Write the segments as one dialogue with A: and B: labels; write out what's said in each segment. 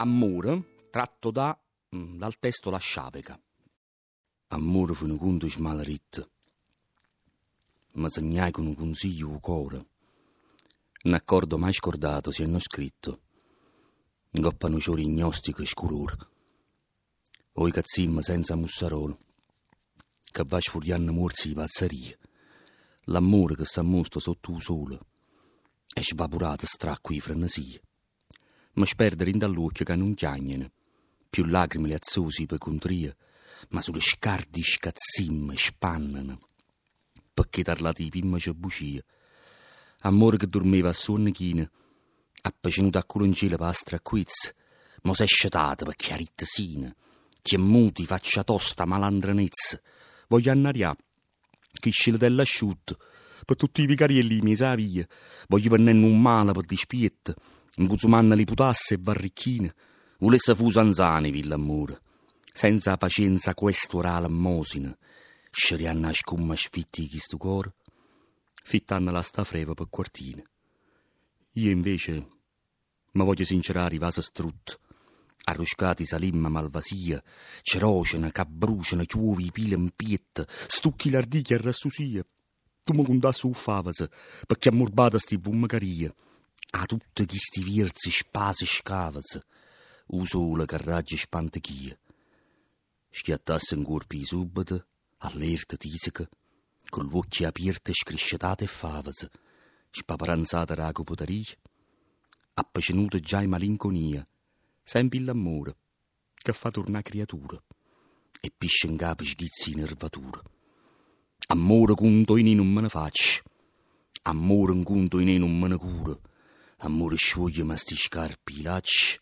A: Amore, tratto da, mm, dal testo La Sciaveca. Amore fu un conto smalarit. Ma segnai con un consiglio il cuore. Un accordo mai scordato si hanno scritto. Goppano ciori ignostico e scurore. Oi cazzimma senza mussarolo. Che va sfuriando morsi di pazzeria. L'amore che s'ammosta sotto il sole. È svaporato stracco di frenesia ma sperdere in dall'occhio che non chiagnano, più lacrime le azzosi per contria, ma sulle scardi scazzim spannano, perché tarlati di pimma c'è bucia. Amore che dormiva a sonno china, appassionato a culo in cielo per stracquizza, ma s'è scetata per chiaritta sina, che muti faccia tosta malandranezza, voglio annarià, che scele dell'asciutto, per tutti i vicarielli mi sa via, voglio venire un male per dispietta, Imbuzumanna li putasse e barricchine, volesse fusanzani vill'amore, senza pazienza questo ora l'amosina, scerianna scumma sfitti chi sto cuore, fittanna la sta freva per quartine. Io invece ma voglio sincerare i vasi strutt, arruscati salimma malvasia, cerocena, che bruciano, chiuvi, pile in pietta, stucchi l'ardichi a rassusia. Tu mi condassi uffavasi, perché ammorbata sti bummacaria, a tutti questi virzi spasi scavaz, u sole che raggi spantechia. Schiattasse in corpi subito, all'erta tisica, con gli occhi aperti scriscetate e favaz, spaparanzata la copoteria, appassionuta già in malinconia, sempre l'amore, che fa tornare creatura, e pisce in capo schizzi nervatura. Amore conto in non me ne faccio, amore in conto in non me ne curo, Amore scioglie ma sti scarpi lacci,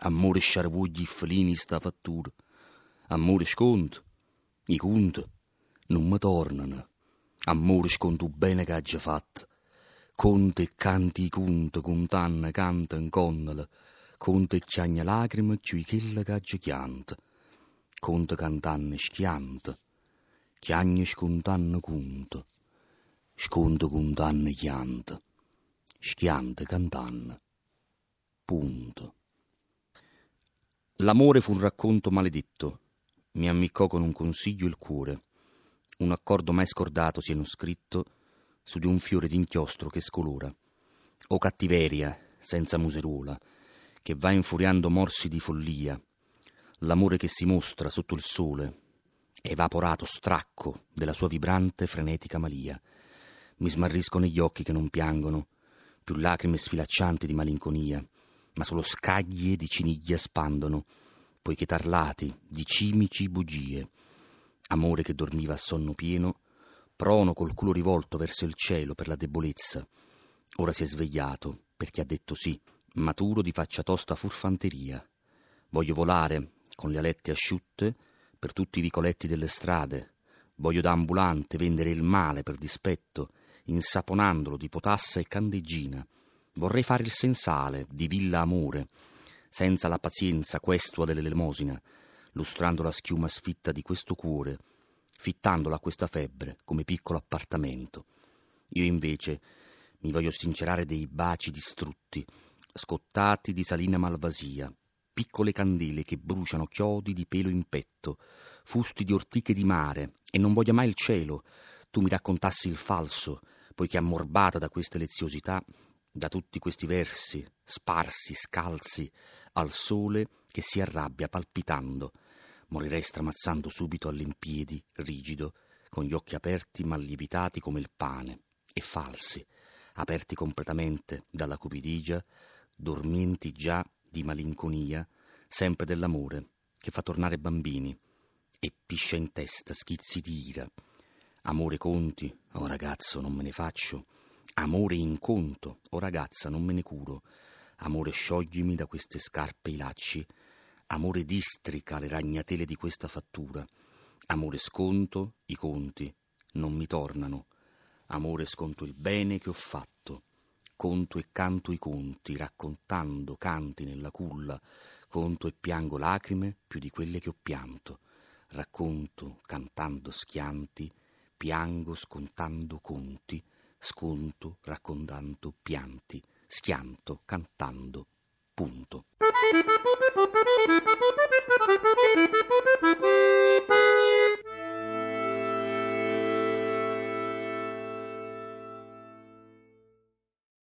A: amore sciarvogli felini sta fattura, amore sconto, i conto non mi tornano, amore sconto bene che ha già fatto, conto e canti i conto, contanna, canta in connala, conto e chiagna lacrime più quella che ha già chianta, conto cantanne schianta, chiagna scontanne conto, sconto contanne chianta schiante cantanne. Punto. L'amore fu un racconto maledetto. Mi ammiccò con un consiglio il cuore. Un accordo mai scordato siano scritto su di un fiore d'inchiostro che scolora. O cattiveria, senza museruola, che va infuriando morsi di follia. L'amore che si mostra sotto il sole, evaporato stracco della sua vibrante frenetica malia. Mi smarriscono gli occhi che non piangono, più lacrime sfilaccianti di malinconia, ma solo scaglie di ciniglia spandono, poiché tarlati di cimici bugie. Amore che dormiva a sonno pieno, prono col culo rivolto verso il cielo per la debolezza. Ora si è svegliato, perché ha detto sì, maturo di faccia tosta furfanteria. Voglio volare, con le alette asciutte, per tutti i vicoletti delle strade. Voglio da ambulante vendere il male per dispetto, insaponandolo di potassa e candeggina. Vorrei fare il sensale di villa amore, senza la pazienza questua dell'elemosina, lustrando la schiuma sfitta di questo cuore, fittandola a questa febbre come piccolo appartamento. Io invece mi voglio sincerare dei baci distrutti, scottati di salina malvasia, piccole candele che bruciano chiodi di pelo in petto, fusti di ortiche di mare, e non voglio mai il cielo, tu mi raccontassi il falso, poiché ammorbata da queste leziosità, da tutti questi versi sparsi, scalzi, al sole che si arrabbia palpitando, morirei stramazzando subito all'impiedi, rigido, con gli occhi aperti ma lievitati come il pane, e falsi, aperti completamente dalla cupidigia, dormienti già di malinconia, sempre dell'amore, che fa tornare bambini, e piscia in testa schizzi di ira, Amore conti, oh ragazzo, non me ne faccio. Amore in conto, oh ragazza, non me ne curo. Amore scioglimi da queste scarpe i lacci. Amore districa le ragnatele di questa fattura. Amore sconto i conti, non mi tornano. Amore sconto il bene che ho fatto. Conto e canto i conti, raccontando canti nella culla. Conto e piango lacrime più di quelle che ho pianto. Racconto, cantando schianti, piango scontando conti, sconto raccontando pianti, schianto cantando Punto.